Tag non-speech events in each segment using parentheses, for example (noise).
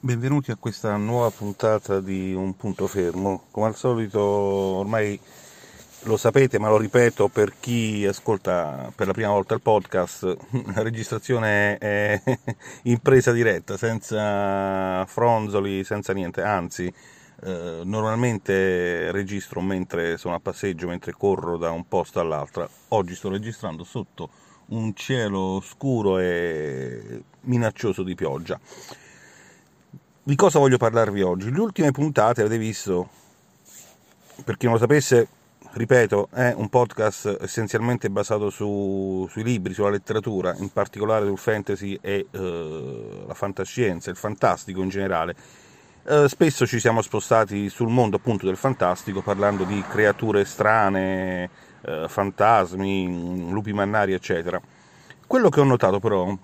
Benvenuti a questa nuova puntata di Un punto fermo. Come al solito, ormai lo sapete, ma lo ripeto per chi ascolta per la prima volta il podcast, (laughs) la registrazione è (laughs) in presa diretta, senza fronzoli, senza niente, anzi, eh, normalmente registro mentre sono a passeggio, mentre corro da un posto all'altro. Oggi sto registrando sotto un cielo scuro e minaccioso di pioggia. Di cosa voglio parlarvi oggi? Le ultime puntate avete visto, per chi non lo sapesse, ripeto, è un podcast essenzialmente basato su, sui libri, sulla letteratura, in particolare sul fantasy e eh, la fantascienza, il fantastico in generale. Eh, spesso ci siamo spostati sul mondo appunto del fantastico, parlando di creature strane, eh, fantasmi, lupi mannari, eccetera. Quello che ho notato però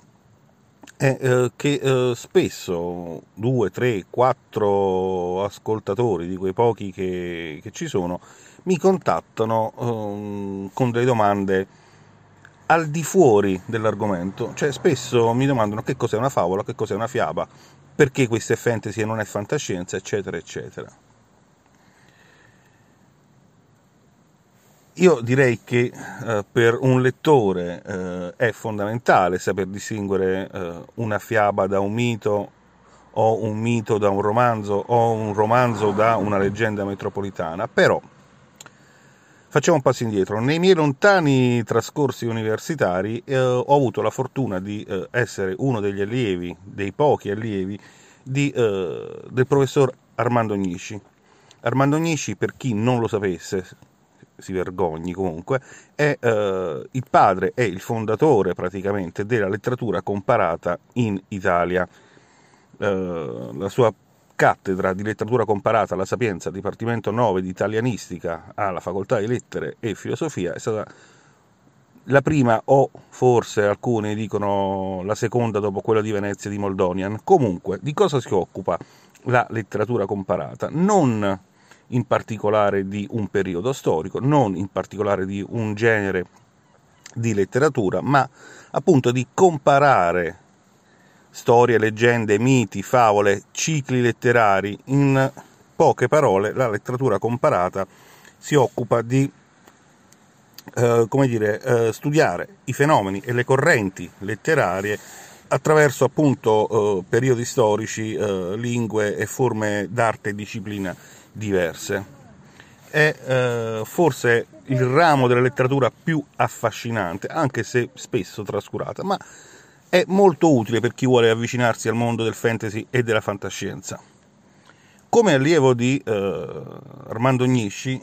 è eh, che eh, spesso due, tre, quattro ascoltatori di quei pochi che, che ci sono mi contattano eh, con delle domande al di fuori dell'argomento, cioè spesso mi domandano che cos'è una favola, che cos'è una fiaba, perché questa è fantasy e non è fantascienza, eccetera, eccetera. Io direi che eh, per un lettore eh, è fondamentale saper distinguere eh, una fiaba da un mito o un mito da un romanzo o un romanzo da una leggenda metropolitana, però facciamo un passo indietro. Nei miei lontani trascorsi universitari eh, ho avuto la fortuna di eh, essere uno degli allievi, dei pochi allievi, di, eh, del professor Armando Gnisci. Armando Gnisci, per chi non lo sapesse, si vergogni comunque, è eh, il padre e il fondatore praticamente della letteratura comparata in Italia. Eh, la sua cattedra di letteratura comparata alla Sapienza, Dipartimento 9 di Italianistica alla Facoltà di Lettere e Filosofia, è stata la prima o forse alcuni dicono la seconda dopo quella di Venezia di Moldonian. Comunque, di cosa si occupa la letteratura comparata? Non in particolare di un periodo storico, non in particolare di un genere di letteratura, ma appunto di comparare storie, leggende, miti, favole, cicli letterari. In poche parole, la letteratura comparata si occupa di eh, come dire, eh, studiare i fenomeni e le correnti letterarie attraverso appunto eh, periodi storici, eh, lingue e forme d'arte e disciplina diverse. È eh, forse il ramo della letteratura più affascinante, anche se spesso trascurata, ma è molto utile per chi vuole avvicinarsi al mondo del fantasy e della fantascienza. Come allievo di eh, Armando Gnisci,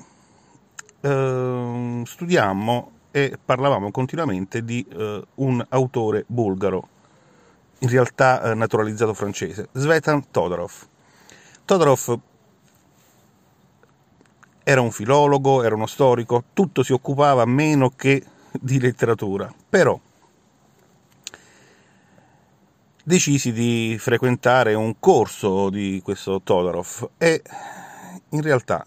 eh, studiammo e parlavamo continuamente di eh, un autore bulgaro, in realtà eh, naturalizzato francese, Svetan Todorov. Todorov era un filologo, era uno storico, tutto si occupava meno che di letteratura, però decisi di frequentare un corso di questo Todorov e in realtà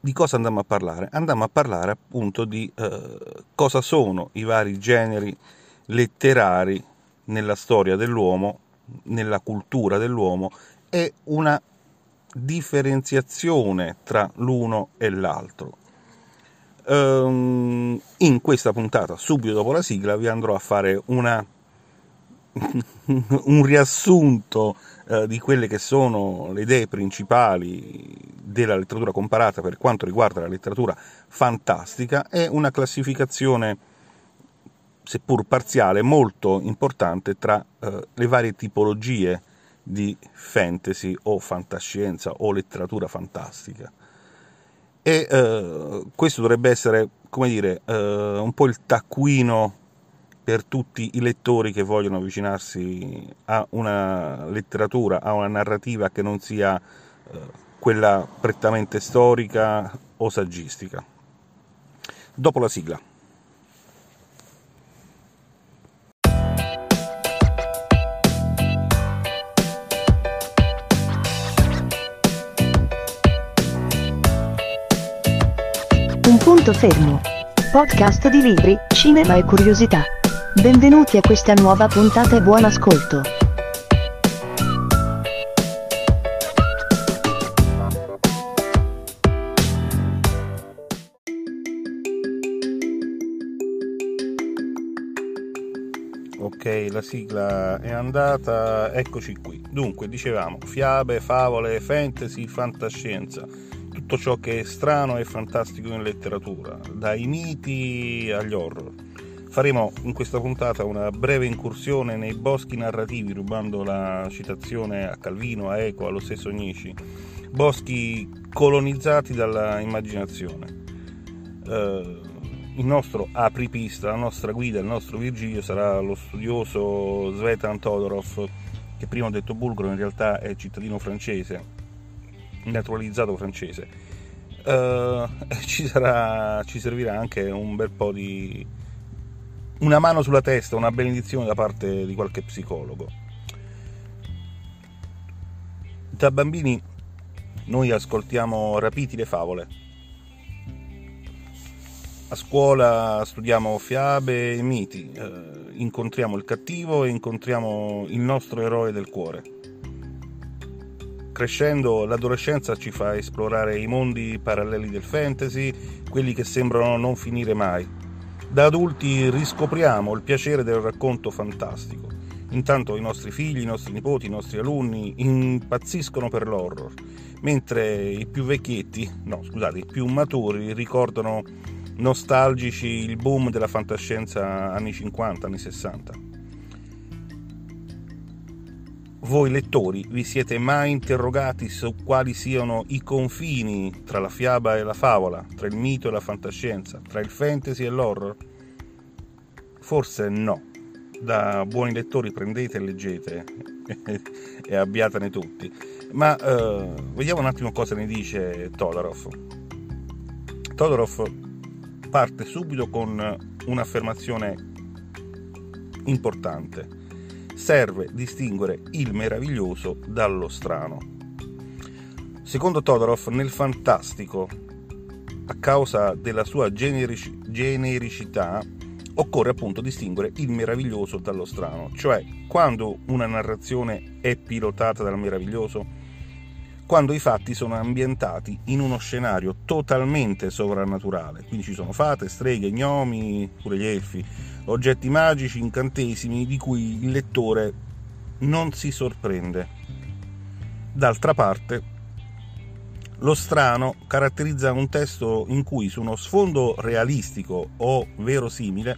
di cosa andammo a parlare? Andammo a parlare appunto di eh, cosa sono i vari generi letterari nella storia dell'uomo, nella cultura dell'uomo e una differenziazione tra l'uno e l'altro. Um, in questa puntata, subito dopo la sigla, vi andrò a fare una, (laughs) un riassunto uh, di quelle che sono le idee principali della letteratura comparata per quanto riguarda la letteratura fantastica e una classificazione, seppur parziale, molto importante tra uh, le varie tipologie di fantasy o fantascienza o letteratura fantastica. E eh, questo dovrebbe essere, come dire, eh, un po' il taccuino per tutti i lettori che vogliono avvicinarsi a una letteratura, a una narrativa che non sia eh, quella prettamente storica o saggistica. Dopo la sigla. Fermo. Podcast di libri, cinema e curiosità. Benvenuti a questa nuova puntata e buon ascolto. Ok, la sigla è andata, eccoci qui. Dunque, dicevamo, fiabe, favole, fantasy, fantascienza tutto ciò che è strano e fantastico in letteratura, dai miti agli horror. Faremo in questa puntata una breve incursione nei boschi narrativi, rubando la citazione a Calvino, a Eco, allo stesso Nietzsche, boschi colonizzati dalla immaginazione. Uh, il nostro apripista, la nostra guida, il nostro Virgilio sarà lo studioso Svetan Todorov, che prima ho detto bulgaro, in realtà è cittadino francese, naturalizzato francese. Uh, (laughs) ci, sarà, ci servirà anche un bel po' di una mano sulla testa, una benedizione da parte di qualche psicologo. Da bambini noi ascoltiamo rapiti le favole a scuola studiamo fiabe e miti, eh, incontriamo il cattivo e incontriamo il nostro eroe del cuore. Crescendo, l'adolescenza ci fa esplorare i mondi paralleli del fantasy, quelli che sembrano non finire mai. Da adulti riscopriamo il piacere del racconto fantastico. Intanto i nostri figli, i nostri nipoti, i nostri alunni impazziscono per l'horror, mentre i più vecchietti, no scusate, i più maturi ricordano nostalgici il boom della fantascienza anni 50, anni 60. Voi lettori vi siete mai interrogati su quali siano i confini tra la fiaba e la favola, tra il mito e la fantascienza, tra il fantasy e l'horror? Forse no. Da buoni lettori prendete e leggete (laughs) e abbiatene tutti. Ma uh, vediamo un attimo cosa ne dice Todorov. Todorov parte subito con un'affermazione importante. Serve distinguere il meraviglioso dallo strano. Secondo Todorov, nel fantastico, a causa della sua generic- genericità, occorre appunto distinguere il meraviglioso dallo strano, cioè quando una narrazione è pilotata dal meraviglioso, quando i fatti sono ambientati in uno scenario totalmente sovrannaturale, quindi ci sono fate, streghe, gnomi, pure gli elfi, oggetti magici, incantesimi di cui il lettore non si sorprende. D'altra parte, lo strano caratterizza un testo in cui su uno sfondo realistico o verosimile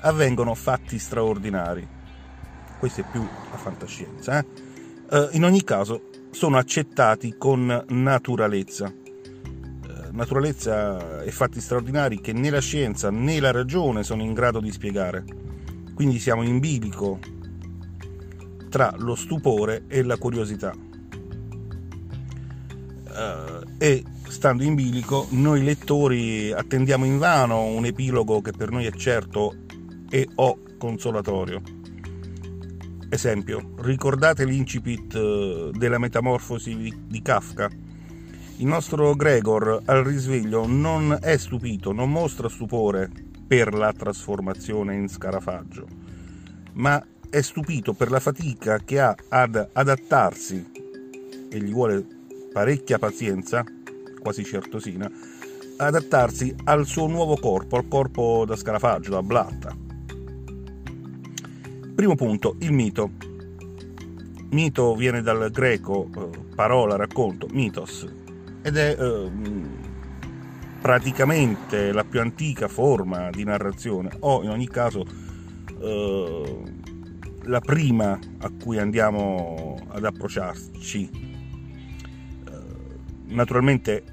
avvengono fatti straordinari. Questa è più la fantascienza. Eh? Uh, in ogni caso, sono accettati con naturalezza. Eh, naturalezza e fatti straordinari che né la scienza né la ragione sono in grado di spiegare. Quindi siamo in bilico tra lo stupore e la curiosità. Uh, e stando in bilico, noi lettori attendiamo invano un epilogo che per noi è certo e o consolatorio Esempio, ricordate l'incipit eh, della metamorfosi di Kafka? Il nostro Gregor al risveglio non è stupito, non mostra stupore per la trasformazione in scarafaggio, ma è stupito per la fatica che ha ad adattarsi, e gli vuole parecchia pazienza, quasi certosina, adattarsi al suo nuovo corpo, al corpo da scarafaggio, da blatta Primo punto, il mito. Mito viene dal greco eh, parola, racconto, mitos, ed è eh, praticamente la più antica forma di narrazione, o in ogni caso eh, la prima a cui andiamo ad approcciarci. Eh, naturalmente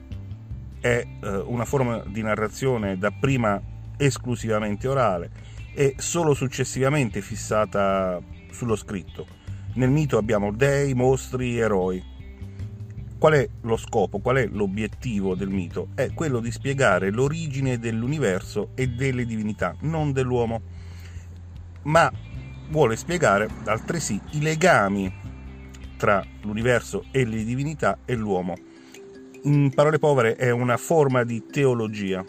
è eh, una forma di narrazione dapprima esclusivamente orale, e solo successivamente fissata sullo scritto. Nel mito abbiamo dei, mostri, eroi. Qual è lo scopo, qual è l'obiettivo del mito? È quello di spiegare l'origine dell'universo e delle divinità, non dell'uomo, ma vuole spiegare altresì i legami tra l'universo e le divinità e l'uomo. In parole povere è una forma di teologia,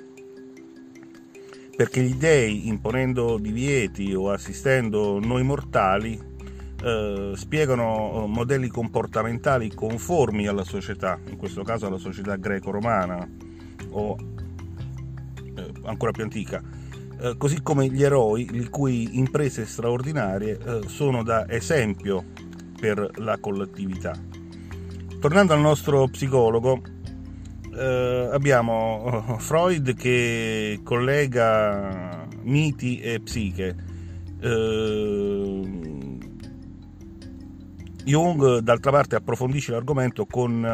perché gli dei, imponendo divieti o assistendo noi mortali, eh, spiegano modelli comportamentali conformi alla società, in questo caso alla società greco-romana o eh, ancora più antica, eh, così come gli eroi, le cui imprese straordinarie eh, sono da esempio per la collettività. Tornando al nostro psicologo, eh, abbiamo eh, Freud che collega miti e psiche. Eh, Jung, d'altra parte, approfondisce l'argomento con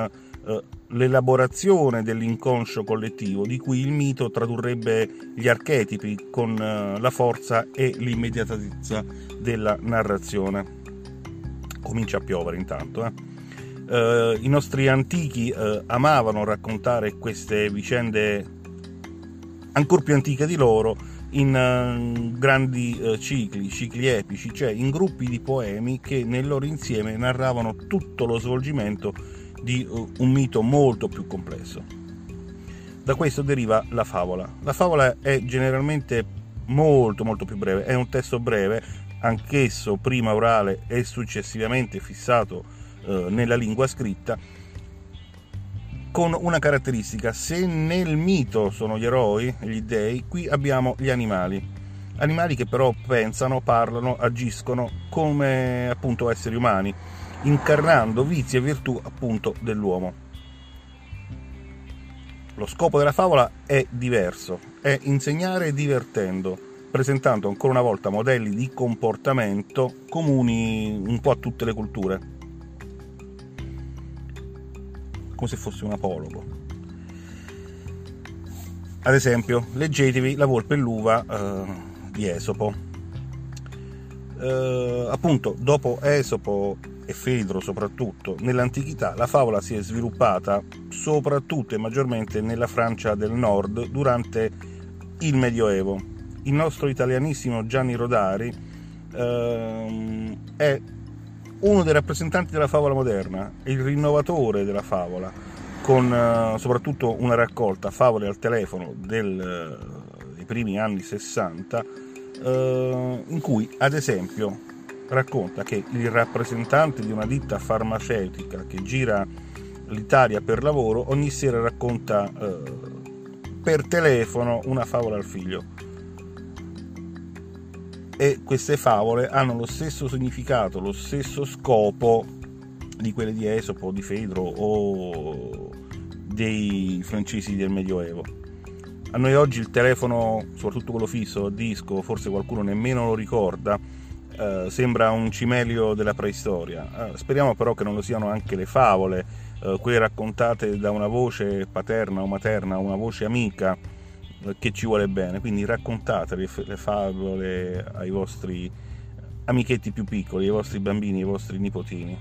eh, l'elaborazione dell'inconscio collettivo, di cui il mito tradurrebbe gli archetipi con eh, la forza e l'immediatezza della narrazione. Comincia a piovere intanto. Eh. Uh, I nostri antichi uh, amavano raccontare queste vicende ancora più antiche di loro in uh, grandi cicli, cicli epici, cioè in gruppi di poemi che nel loro insieme narravano tutto lo svolgimento di un mito molto più complesso. Da questo deriva la favola. La favola è generalmente molto molto più breve, è un testo breve, anch'esso prima orale e successivamente fissato eh, nella lingua scritta, con una caratteristica, se nel mito sono gli eroi, gli dei, qui abbiamo gli animali. Animali che però pensano, parlano, agiscono come appunto esseri umani, incarnando vizi e virtù appunto dell'uomo. Lo scopo della favola è diverso, è insegnare divertendo, presentando ancora una volta modelli di comportamento comuni un po' a tutte le culture. Come se fosse un apologo. Ad esempio, leggetevi La volpe e l'uva eh, di Esopo. Eh, appunto, dopo Esopo e Fedro soprattutto, nell'antichità la favola si è sviluppata soprattutto e maggiormente nella Francia del Nord durante il Medioevo. Il nostro italianissimo Gianni Rodari eh, è uno dei rappresentanti della favola moderna, il rinnovatore della favola, con uh, soprattutto una raccolta favole al telefono del, uh, dei primi anni 60, uh, eh, in cui ad esempio racconta che il rappresentante di una ditta farmaceutica che gira l'Italia per lavoro ogni sera racconta per telefono una favola al figlio e queste favole hanno lo stesso significato, lo stesso scopo di quelle di Esopo, di Fedro o dei francesi del Medioevo. A noi oggi il telefono, soprattutto quello fisso, a disco, forse qualcuno nemmeno lo ricorda, eh, sembra un cimelio della preistoria. Eh, speriamo però che non lo siano anche le favole, eh, quelle raccontate da una voce paterna o materna, una voce amica, che ci vuole bene, quindi raccontate le, le favole ai vostri amichetti più piccoli, ai vostri bambini, ai vostri nipotini.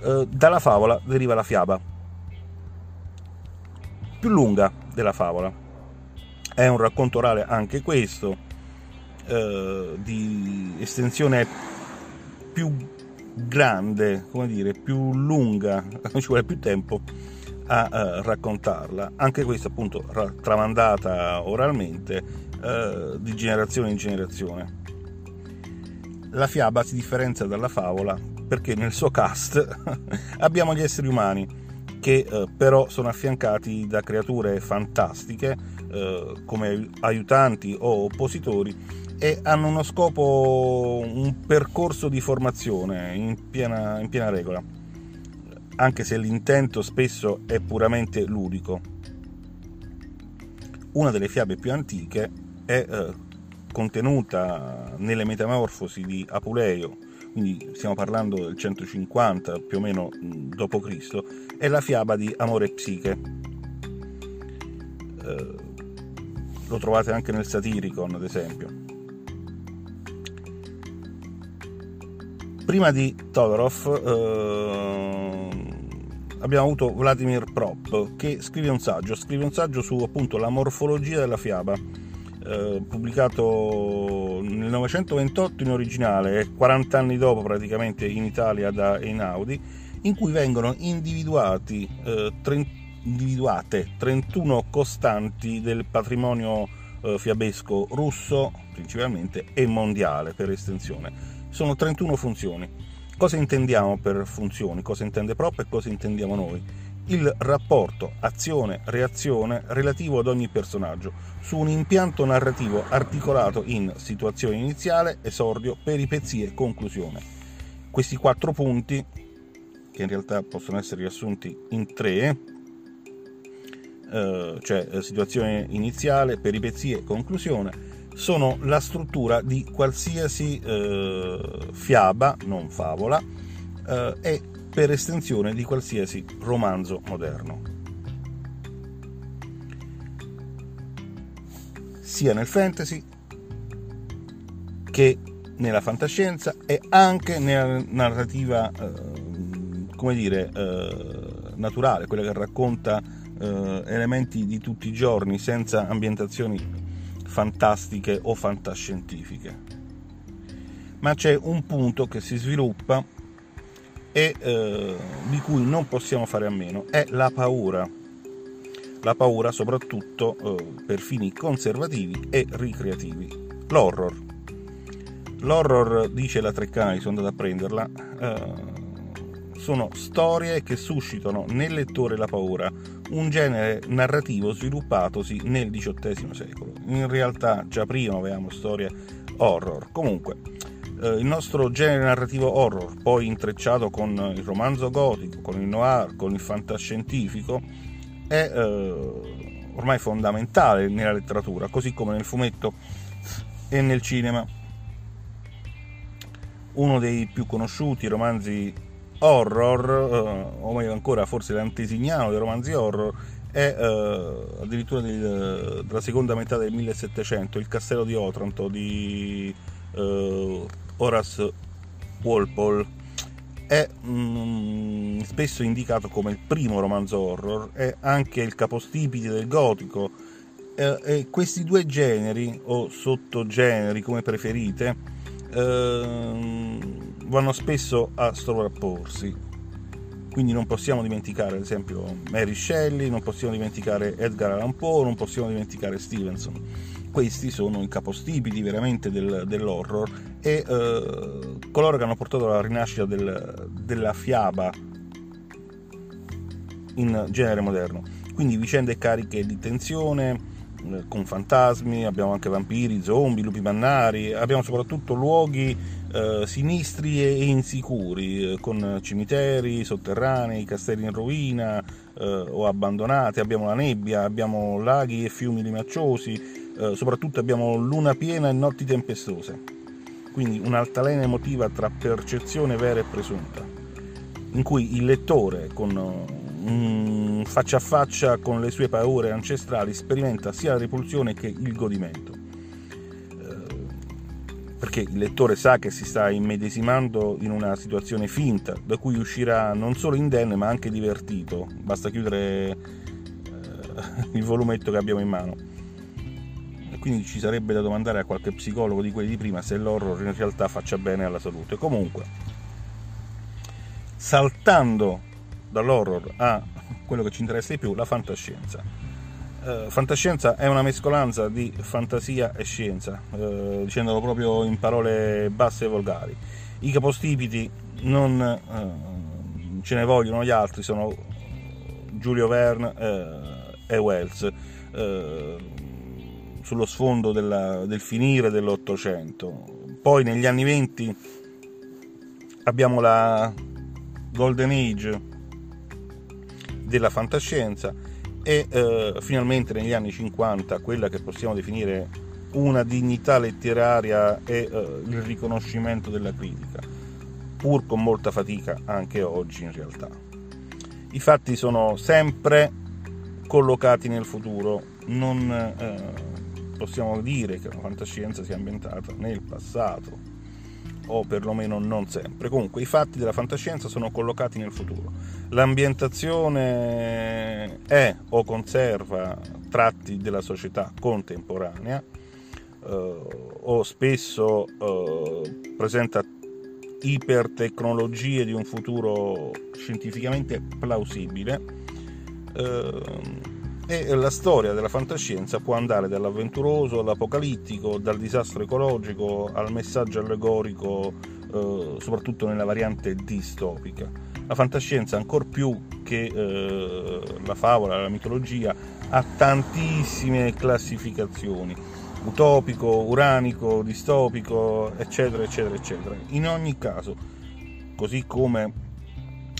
Eh, dalla favola deriva la fiaba, più lunga della favola. È un racconto orale anche questo, eh, di estensione più grande, come dire, più lunga, (laughs) ci vuole più tempo a uh, raccontarla, anche questa appunto ra- tramandata oralmente uh, di generazione in generazione. La fiaba si differenzia dalla favola perché nel suo cast (laughs) abbiamo gli esseri umani che uh, però sono affiancati da creature fantastiche come aiutanti o oppositori e hanno uno scopo, un percorso di formazione in piena, in piena regola anche se l'intento spesso è puramente ludico. Una delle fiabe più antiche è eh, contenuta nelle Metamorfosi di Apuleio, quindi stiamo parlando del 150 più o meno d.C., è la fiaba di Amore e Psiche. Eh, lo trovate anche nel Satiricon, ad esempio. Prima di Todorov eh, abbiamo avuto Vladimir Prop che scrive un saggio, scrive un saggio su appunto la morfologia della fiaba, eh, pubblicato nel 1928 in originale e 40 anni dopo praticamente in Italia da Einaudi, in cui vengono individuati, eh, 30, individuate 31 costanti del patrimonio eh, fiabesco russo principalmente e mondiale per estensione sono 31 funzioni. Cosa intendiamo per funzioni? Cosa intende Prop e cosa intendiamo noi? il rapporto azione-reazione relativo ad ogni personaggio, su un impianto narrativo articolato in situazione iniziale, esordio, peripezie e conclusione. Questi quattro punti, che in realtà possono essere riassunti in tre, eh, cioè eh, situazione iniziale, peripezie e conclusione, sono la struttura di qualsiasi eh, fiaba, non favola, eh, e per estensione di qualsiasi romanzo moderno. Sia nel fantasy che nella fantascienza e anche nella narrativa, eh, come dire, eh, naturale, quella che racconta eh, elementi di tutti i giorni senza ambientazioni fantastiche o fantascientifiche. Ma c'è un punto che si sviluppa e eh, di cui non possiamo fare a meno, è la paura. La paura soprattutto eh, per fini conservativi e ricreativi. L'horror. L'horror, dice la Treccani, sono andato a prenderla, eh, sono storie che suscitano nel lettore la paura, un genere narrativo sviluppatosi nel XVIII secolo. In realtà già prima avevamo storie horror. Comunque, eh, il nostro genere narrativo horror, poi intrecciato con il romanzo gotico, con il noir, con il fantascientifico, è eh, ormai fondamentale nella letteratura, così come nel fumetto e nel cinema. Uno dei più conosciuti romanzi horror, eh, o meglio ancora forse l'antesignano dei romanzi horror, è eh, addirittura del, della seconda metà del 1700, Il castello di Otranto di eh, Horace Walpole. È mm, spesso indicato come il primo romanzo horror, è anche il capostipite del gotico. Eh, e questi due generi o sottogeneri come preferite eh, vanno spesso a sovrapporsi. Quindi non possiamo dimenticare ad esempio Mary Shelley, non possiamo dimenticare Edgar Allan Poe, non possiamo dimenticare Stevenson questi sono i capostipiti veramente del, dell'horror e eh, coloro che hanno portato alla rinascita del, della fiaba in genere moderno. Quindi vicende cariche di tensione, eh, con fantasmi, abbiamo anche vampiri, zombie, lupi mannari, abbiamo soprattutto luoghi eh, sinistri e insicuri, eh, con cimiteri sotterranei, castelli in rovina eh, o abbandonati, abbiamo la nebbia, abbiamo laghi e fiumi limacciosi, eh, soprattutto abbiamo luna piena e notti tempestose, quindi un'altalena emotiva tra percezione vera e presunta, in cui il lettore, con um, faccia a faccia con le sue paure ancestrali, sperimenta sia la repulsione che il godimento. Perché il lettore sa che si sta immedesimando in una situazione finta, da cui uscirà non solo indenne ma anche divertito, basta chiudere eh, (laughs) il volumetto che abbiamo in mano quindi ci sarebbe da domandare a qualche psicologo di quelli di prima se l'horror in realtà faccia bene alla salute. Comunque, saltando dall'horror a quello che ci interessa di più, la fantascienza. Eh, fantascienza è una mescolanza di fantasia e scienza, eh, dicendolo proprio in parole basse e volgari. I capostipiti non eh, ce ne vogliono gli altri, sono Giulio Verne eh, e Wells eh, sullo sfondo della, del finire dell'Ottocento. Poi negli anni venti abbiamo la Golden Age della fantascienza e eh, finalmente negli anni 50 quella che possiamo definire una dignità letteraria e eh, il riconoscimento della critica, pur con molta fatica anche oggi in realtà. I fatti sono sempre collocati nel futuro, non eh, possiamo dire che la fantascienza sia ambientata nel passato, o perlomeno non sempre. Comunque i fatti della fantascienza sono collocati nel futuro. L'ambientazione è o conserva tratti della società contemporanea, eh, o spesso eh, presenta ipertecnologie di un futuro scientificamente plausibile. Eh, e la storia della fantascienza può andare dall'avventuroso all'apocalittico, dal disastro ecologico al messaggio allegorico, eh, soprattutto nella variante distopica. La fantascienza, ancor più che eh, la favola, la mitologia ha tantissime classificazioni, utopico, uranico, distopico, eccetera, eccetera, eccetera. In ogni caso, così come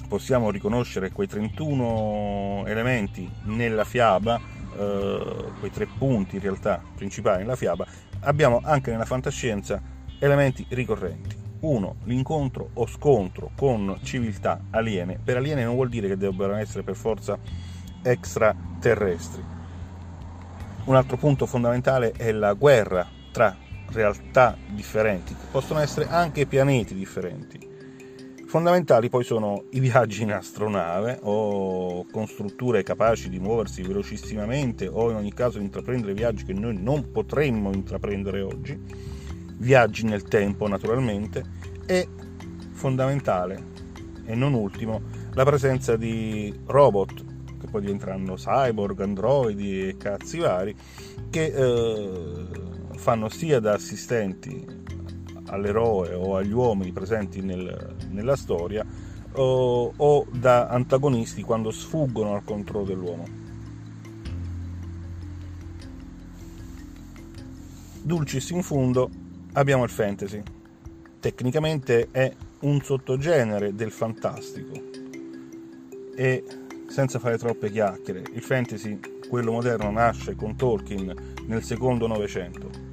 possiamo riconoscere quei 31 elementi nella fiaba, eh, quei tre punti in realtà principali nella fiaba, abbiamo anche nella fantascienza elementi ricorrenti. Uno, l'incontro o scontro con civiltà aliene. Per aliene non vuol dire che debbano essere per forza extraterrestri. Un altro punto fondamentale è la guerra tra realtà differenti, che possono essere anche pianeti differenti. Fondamentali poi sono i viaggi in astronave o con strutture capaci di muoversi velocissimamente o in ogni caso intraprendere viaggi che noi non potremmo intraprendere oggi, viaggi nel tempo naturalmente. E fondamentale e non ultimo la presenza di robot che poi diventeranno cyborg, androidi e cazzi vari che eh, fanno sia da assistenti all'eroe o agli uomini presenti nel, nella storia o, o da antagonisti quando sfuggono al controllo dell'uomo. Dulcis in fundo abbiamo il fantasy. Tecnicamente è un sottogenere del fantastico e senza fare troppe chiacchiere, il fantasy, quello moderno, nasce con Tolkien nel secondo Novecento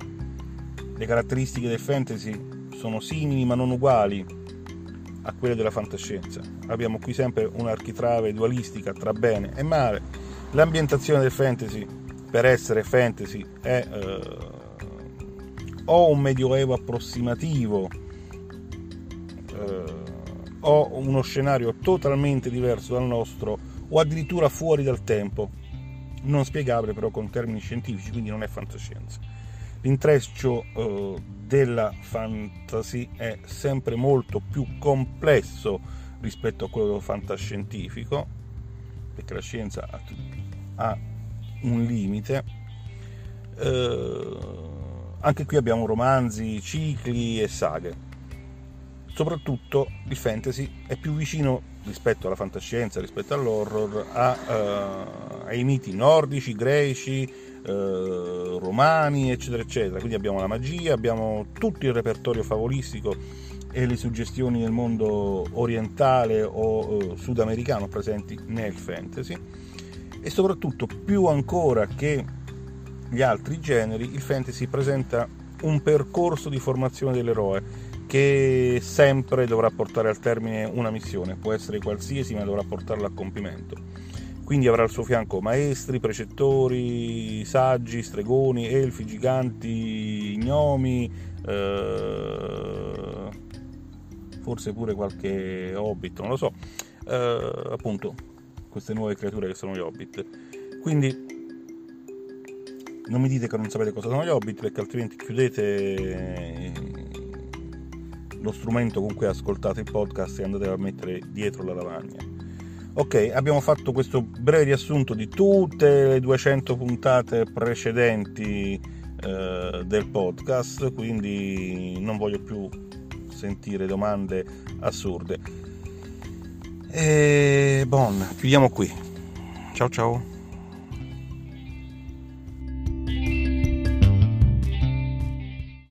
le caratteristiche del fantasy sono simili ma non uguali a quelle della fantascienza. Abbiamo qui sempre un'architrave dualistica tra bene e male. L'ambientazione del fantasy, per essere fantasy, è eh, o un medioevo approssimativo eh, o uno scenario totalmente diverso dal nostro o addirittura fuori dal tempo, non spiegabile però con termini scientifici, quindi non è fantascienza l'intreccio eh, della fantasy è sempre molto più complesso rispetto a quello fantascientifico, perché la scienza ha, ha un limite. Eh, anche qui abbiamo romanzi, cicli e saghe. Soprattutto il fantasy è più vicino rispetto alla fantascienza, rispetto all'horror, a, uh, ai miti nordici, greci, eh, romani, eccetera, eccetera. Quindi abbiamo la magia, abbiamo tutto il repertorio favolistico e le suggestioni del mondo orientale o eh, sudamericano presenti nel fantasy. E soprattutto, più ancora che gli altri generi, il fantasy presenta un percorso di formazione dell'eroe che sempre dovrà portare al termine una missione, può essere qualsiasi, ma dovrà portarla a compimento. Quindi avrà al suo fianco maestri, precettori, saggi, stregoni, elfi, giganti, gnomi, eh, forse pure qualche hobbit, non lo so, eh, appunto queste nuove creature che sono gli hobbit. Quindi non mi dite che non sapete cosa sono gli hobbit perché altrimenti chiudete lo strumento con cui ascoltate il podcast e andate a mettere dietro la lavagna. Ok, abbiamo fatto questo breve riassunto di tutte le 200 puntate precedenti eh, del podcast, quindi non voglio più sentire domande assurde. E bon, chiudiamo qui. Ciao ciao.